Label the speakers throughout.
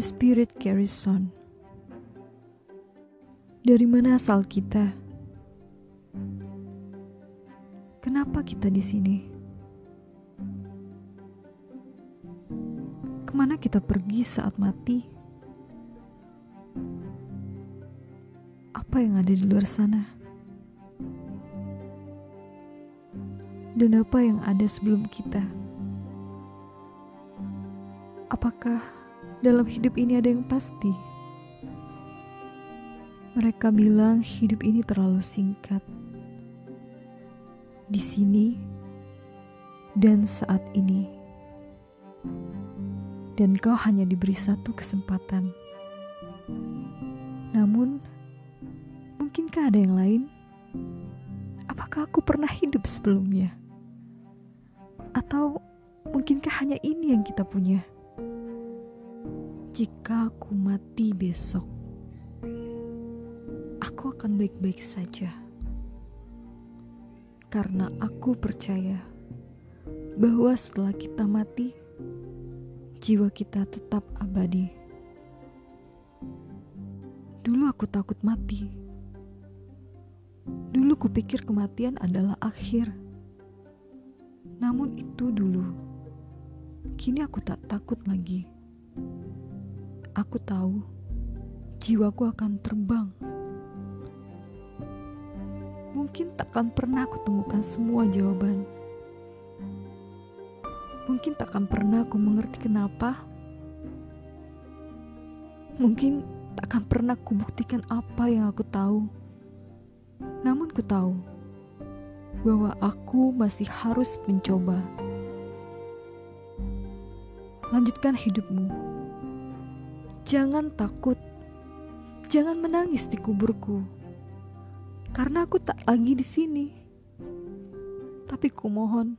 Speaker 1: The spirit carries on. Dari mana asal kita? Kenapa kita di sini? Ke mana kita pergi saat mati? Apa yang ada di luar sana? Dan apa yang ada sebelum kita? Apakah dalam hidup ini ada yang pasti? Mereka bilang hidup ini terlalu singkat. Di sini dan saat ini. Dan kau hanya diberi satu kesempatan. Namun, mungkinkah ada yang lain? Apakah aku pernah hidup sebelumnya? Atau mungkinkah hanya ini yang kita punya? Jika aku mati besok, aku akan baik-baik saja. Karena aku percaya bahwa setelah kita mati, jiwa kita tetap abadi. Dulu aku takut mati. Dulu kupikir kematian adalah akhir. Namun itu dulu. Kini aku tak takut lagi. Aku tahu jiwaku akan terbang. Mungkin takkan pernah aku temukan semua jawaban. Mungkin takkan pernah aku mengerti kenapa. Mungkin takkan pernah aku buktikan apa yang aku tahu. Namun ku tahu bahwa aku masih harus mencoba. Lanjutkan hidupmu. Jangan takut. Jangan menangis di kuburku. Karena aku tak lagi di sini. Tapi kumohon,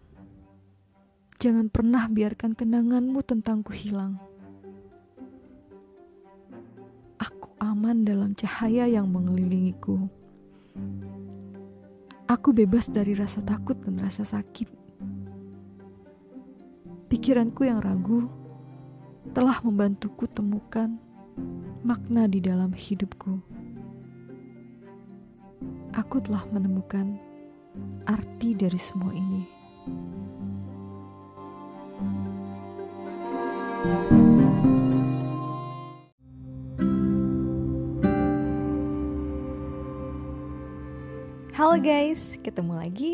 Speaker 1: jangan pernah biarkan kenanganmu tentangku hilang. Aku aman dalam cahaya yang mengelilingiku. Aku bebas dari rasa takut dan rasa sakit. Pikiranku yang ragu telah membantuku temukan makna di dalam hidupku. Aku telah menemukan arti dari semua ini. Halo guys, ketemu lagi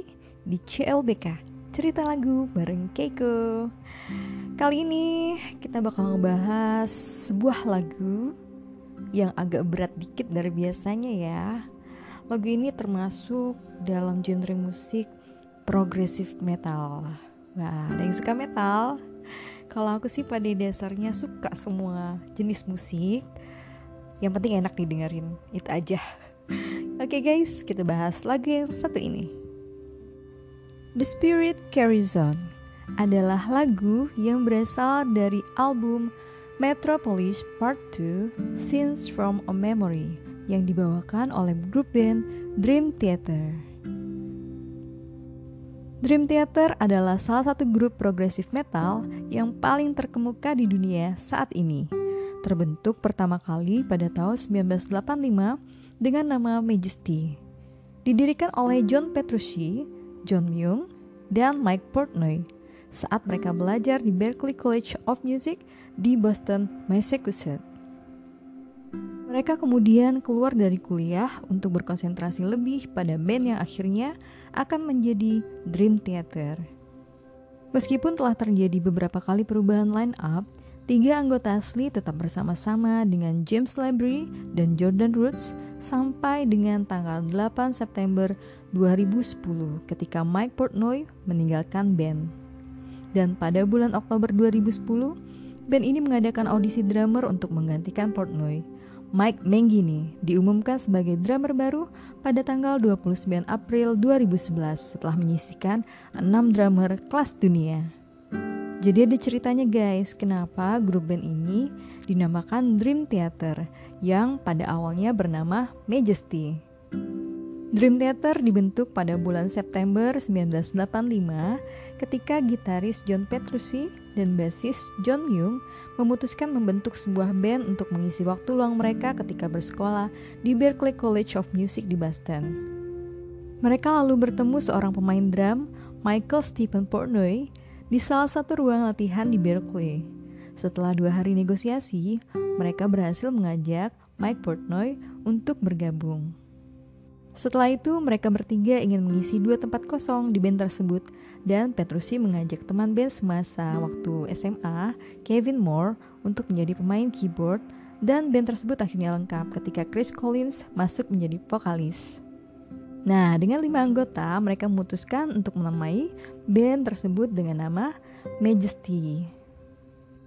Speaker 1: di CLBK Cerita Lagu bareng Keiko Kali ini kita bakal ngebahas sebuah lagu yang agak berat dikit dari biasanya ya. Lagu ini termasuk dalam genre musik progressive metal. Wah, ada yang suka metal? Kalau aku sih pada dasarnya suka semua jenis musik. Yang penting enak didengerin, itu aja. Oke okay guys, kita bahas lagu yang satu ini. The Spirit Carries On adalah lagu yang berasal dari album Metropolis Part 2 Scenes from a Memory yang dibawakan oleh grup band Dream Theater. Dream Theater adalah salah satu grup progressive metal yang paling terkemuka di dunia saat ini. Terbentuk pertama kali pada tahun 1985 dengan nama Majesty. Didirikan oleh John Petrucci, John Myung, dan Mike Portnoy saat mereka belajar di Berklee College of Music di Boston, Massachusetts. Mereka kemudian keluar dari kuliah untuk berkonsentrasi lebih pada band yang akhirnya akan menjadi Dream Theater. Meskipun telah terjadi beberapa kali perubahan line up, tiga anggota asli tetap bersama-sama dengan James Labrie dan Jordan Roots sampai dengan tanggal 8 September 2010 ketika Mike Portnoy meninggalkan band. Dan pada bulan Oktober 2010, band ini mengadakan audisi drummer untuk menggantikan Portnoy. Mike Mangini diumumkan sebagai drummer baru pada tanggal 29 April 2011 setelah menyisikan 6 drummer kelas dunia. Jadi ada ceritanya guys, kenapa grup band ini dinamakan Dream Theater yang pada awalnya bernama Majesty. Dream Theater dibentuk pada bulan September 1985 ketika gitaris John Petrucci dan basis John Myung memutuskan membentuk sebuah band untuk mengisi waktu luang mereka ketika bersekolah di Berklee College of Music di Boston. Mereka lalu bertemu seorang pemain drum, Michael Stephen Portnoy, di salah satu ruang latihan di Berkeley. Setelah dua hari negosiasi, mereka berhasil mengajak Mike Portnoy untuk bergabung. Setelah itu, mereka bertiga ingin mengisi dua tempat kosong di band tersebut dan Petrucci mengajak teman band semasa waktu SMA, Kevin Moore, untuk menjadi pemain keyboard dan band tersebut akhirnya lengkap ketika Chris Collins masuk menjadi vokalis. Nah, dengan lima anggota, mereka memutuskan untuk menamai band tersebut dengan nama Majesty.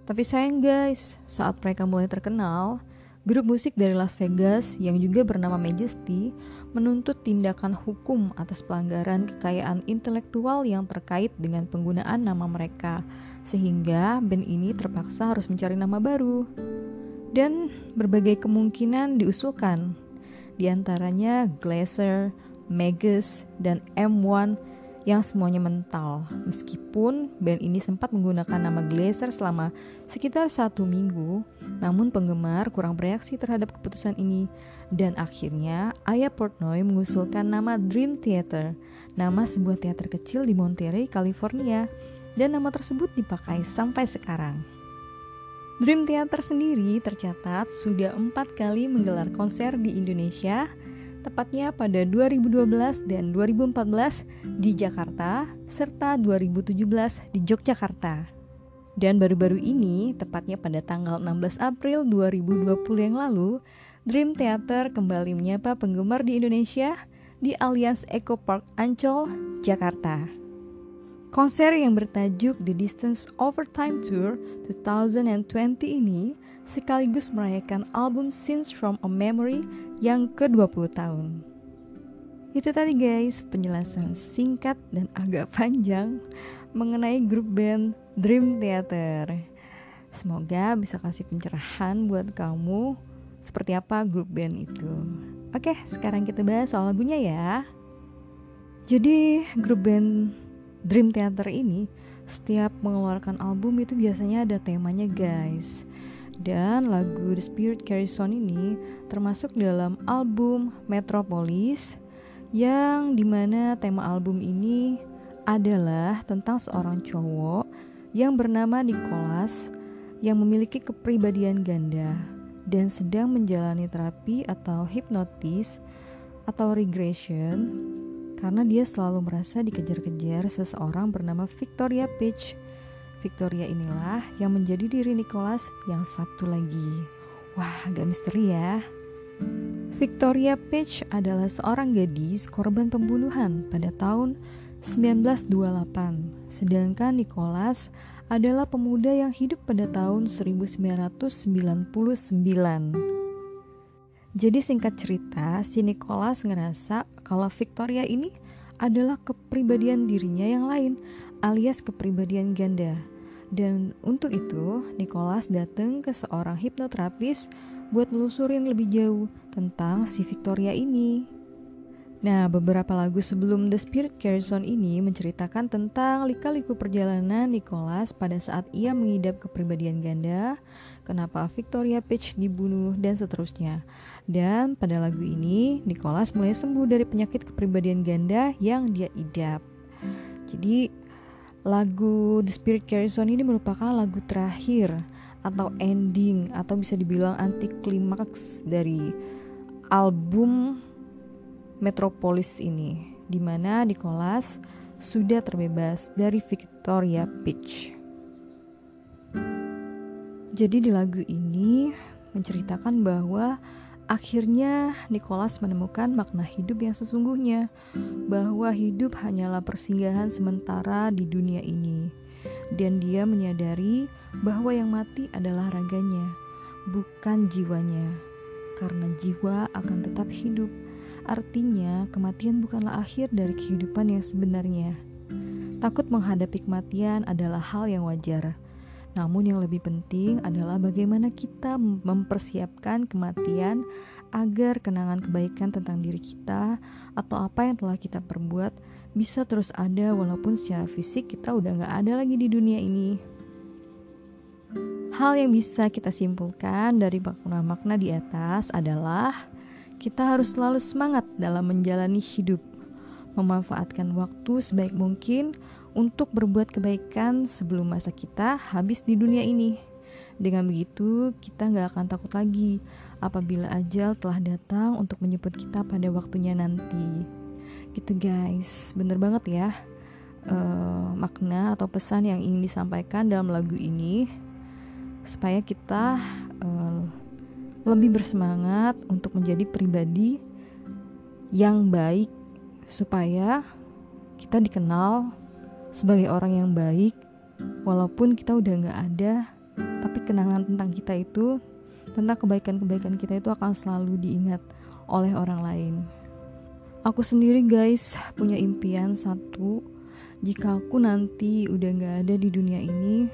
Speaker 1: Tapi sayang guys, saat mereka mulai terkenal, Grup musik dari Las Vegas yang juga bernama Majesty menuntut tindakan hukum atas pelanggaran kekayaan intelektual yang terkait dengan penggunaan nama mereka, sehingga band ini terpaksa harus mencari nama baru. Dan berbagai kemungkinan diusulkan, di antaranya Glacier, Magus, dan M1 yang semuanya mental. Meskipun band ini sempat menggunakan nama Glacier selama sekitar satu minggu, namun penggemar kurang bereaksi terhadap keputusan ini dan akhirnya Ayah Portnoy mengusulkan nama Dream Theater, nama sebuah teater kecil di Monterey, California, dan nama tersebut dipakai sampai sekarang. Dream Theater sendiri tercatat sudah empat kali menggelar konser di Indonesia tepatnya pada 2012 dan 2014 di Jakarta, serta 2017 di Yogyakarta. Dan baru-baru ini, tepatnya pada tanggal 16 April 2020 yang lalu, Dream Theater kembali menyapa penggemar di Indonesia di Allianz Eco Park Ancol, Jakarta. Konser yang bertajuk The Distance Over Time Tour 2020 ini sekaligus merayakan album Scenes from a Memory yang ke-20 tahun. Itu tadi guys, penjelasan singkat dan agak panjang mengenai grup band Dream Theater. Semoga bisa kasih pencerahan buat kamu seperti apa grup band itu. Oke, sekarang kita bahas soal lagunya ya. Jadi, grup band Dream Theater ini setiap mengeluarkan album itu biasanya ada temanya guys. Dan lagu The Spirit Carries On ini termasuk dalam album Metropolis yang di mana tema album ini adalah tentang seorang cowok yang bernama Nicholas yang memiliki kepribadian ganda dan sedang menjalani terapi atau hipnotis atau regression karena dia selalu merasa dikejar-kejar seseorang bernama Victoria Peach Victoria inilah yang menjadi diri Nicholas yang satu lagi. Wah, agak misteri ya. Victoria Page adalah seorang gadis korban pembunuhan pada tahun 1928, sedangkan Nicholas adalah pemuda yang hidup pada tahun 1999. Jadi singkat cerita, si Nicholas ngerasa kalau Victoria ini adalah kepribadian dirinya yang lain alias kepribadian ganda. Dan untuk itu, Nicholas datang ke seorang hipnoterapis buat nelusurin lebih jauh tentang si Victoria ini. Nah, beberapa lagu sebelum The Spirit Carries On ini menceritakan tentang lika-liku perjalanan Nicholas pada saat ia mengidap kepribadian ganda, kenapa Victoria Page dibunuh, dan seterusnya. Dan pada lagu ini, Nicholas mulai sembuh dari penyakit kepribadian ganda yang dia idap. Jadi, Lagu The Spirit Carries On ini merupakan lagu terakhir atau ending atau bisa dibilang anti klimaks dari album Metropolis ini di mana Nicholas sudah terbebas dari Victoria Peach. Jadi di lagu ini menceritakan bahwa Akhirnya, Nicholas menemukan makna hidup yang sesungguhnya, bahwa hidup hanyalah persinggahan sementara di dunia ini, dan dia menyadari bahwa yang mati adalah raganya, bukan jiwanya, karena jiwa akan tetap hidup. Artinya, kematian bukanlah akhir dari kehidupan yang sebenarnya. Takut menghadapi kematian adalah hal yang wajar namun yang lebih penting adalah bagaimana kita mempersiapkan kematian agar kenangan kebaikan tentang diri kita atau apa yang telah kita perbuat bisa terus ada walaupun secara fisik kita udah gak ada lagi di dunia ini. Hal yang bisa kita simpulkan dari makna-makna di atas adalah kita harus selalu semangat dalam menjalani hidup, memanfaatkan waktu sebaik mungkin untuk berbuat kebaikan sebelum masa kita habis di dunia ini. Dengan begitu, kita nggak akan takut lagi apabila ajal telah datang untuk menyebut kita pada waktunya nanti. Gitu guys, bener banget ya uh, makna atau pesan yang ingin disampaikan dalam lagu ini supaya kita lebih bersemangat untuk menjadi pribadi yang baik supaya kita dikenal sebagai orang yang baik. Walaupun kita udah nggak ada tapi kenangan tentang kita itu tentang kebaikan-kebaikan kita itu akan selalu diingat oleh orang lain. Aku sendiri guys punya impian satu. Jika aku nanti udah nggak ada di dunia ini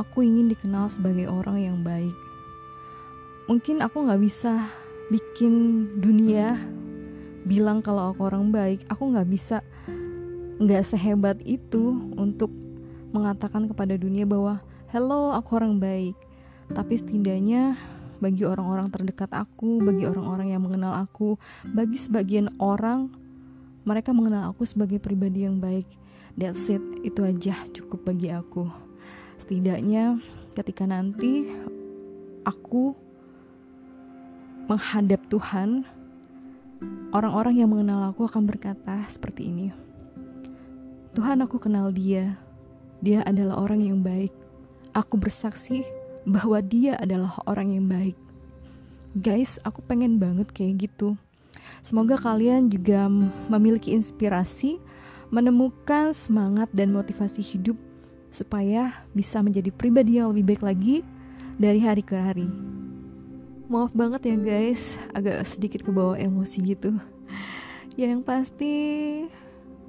Speaker 1: aku ingin dikenal sebagai orang yang baik. Mungkin aku nggak bisa bikin dunia bilang kalau aku orang baik. Aku nggak bisa nggak sehebat itu untuk mengatakan kepada dunia bahwa hello aku orang baik. Tapi setidaknya bagi orang-orang terdekat aku, bagi orang-orang yang mengenal aku, bagi sebagian orang mereka mengenal aku sebagai pribadi yang baik. That's it, itu aja cukup bagi aku setidaknya ketika nanti aku menghadap Tuhan, orang-orang yang mengenal aku akan berkata seperti ini: "Tuhan, aku kenal dia. Dia adalah orang yang baik. Aku bersaksi bahwa dia adalah orang yang baik." Guys, aku pengen banget kayak gitu. Semoga kalian juga memiliki inspirasi, menemukan semangat dan motivasi hidup supaya bisa menjadi pribadi yang lebih baik lagi dari hari ke hari. Maaf banget ya guys, agak sedikit ke bawah emosi gitu. Ya yang pasti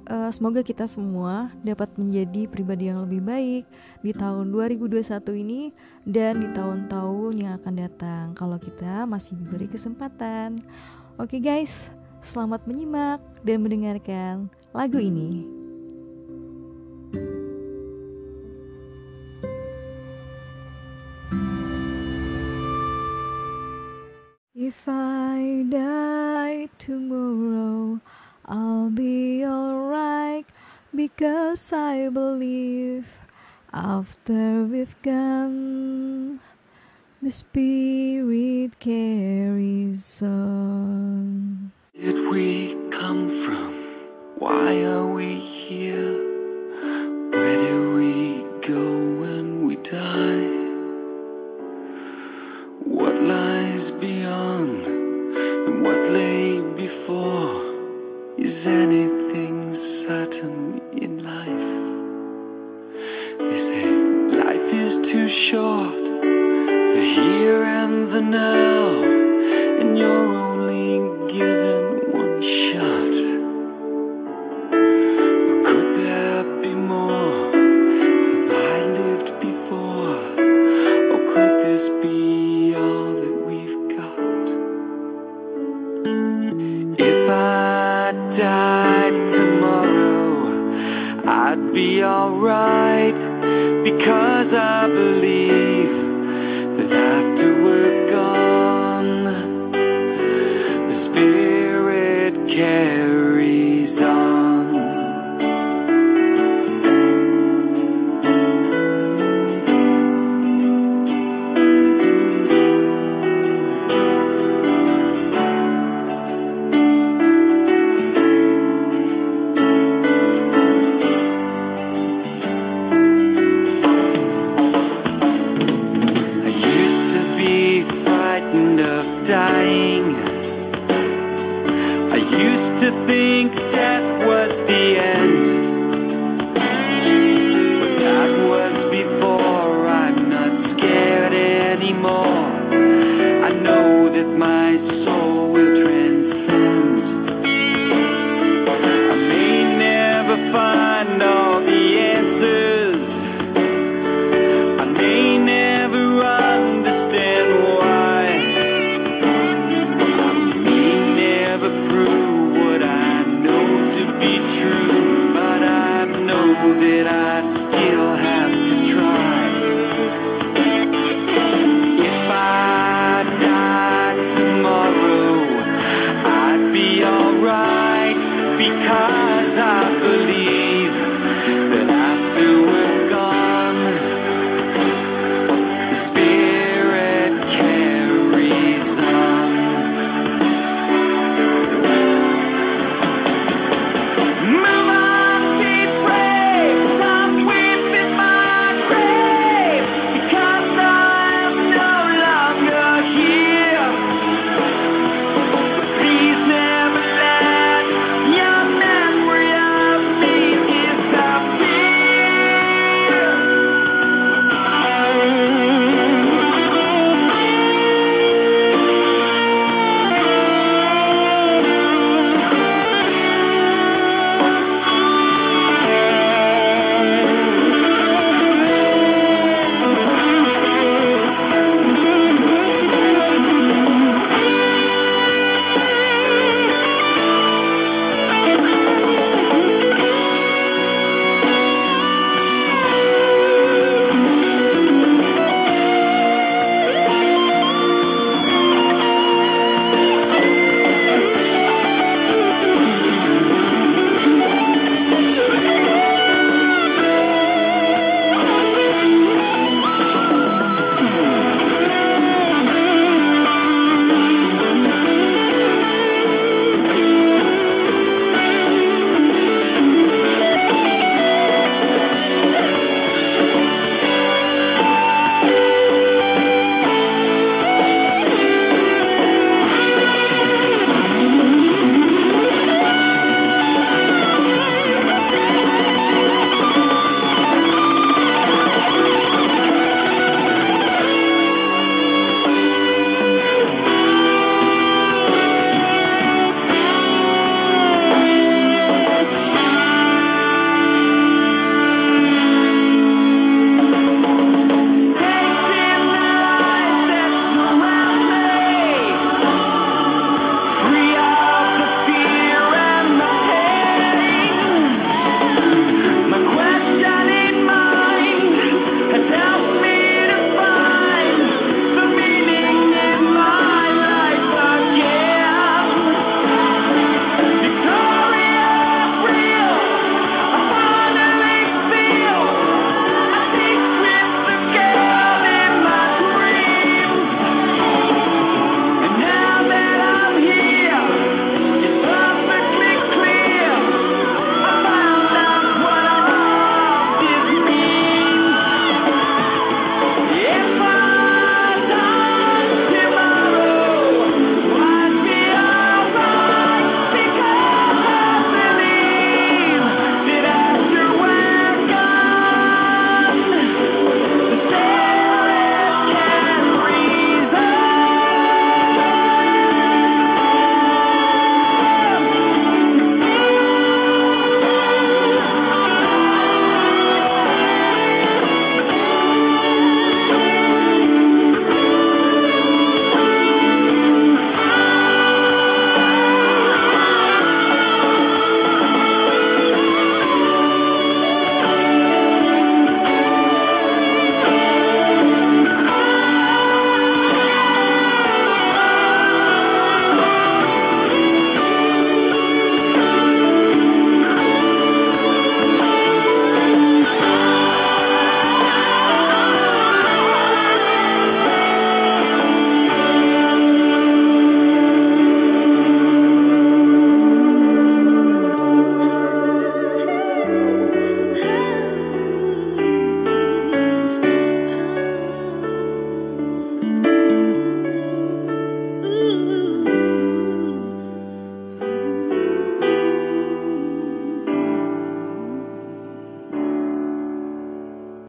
Speaker 1: uh, semoga kita semua dapat menjadi pribadi yang lebih baik di tahun 2021 ini dan di tahun-tahun yang akan datang kalau kita masih diberi kesempatan. Oke guys, selamat menyimak dan mendengarkan lagu ini. If I die tomorrow, I'll be alright because I believe after we've gone, the spirit carries on.
Speaker 2: Did we come from? Why are we here? Is anything certain in life? They say life is too short, the here and the now, and you're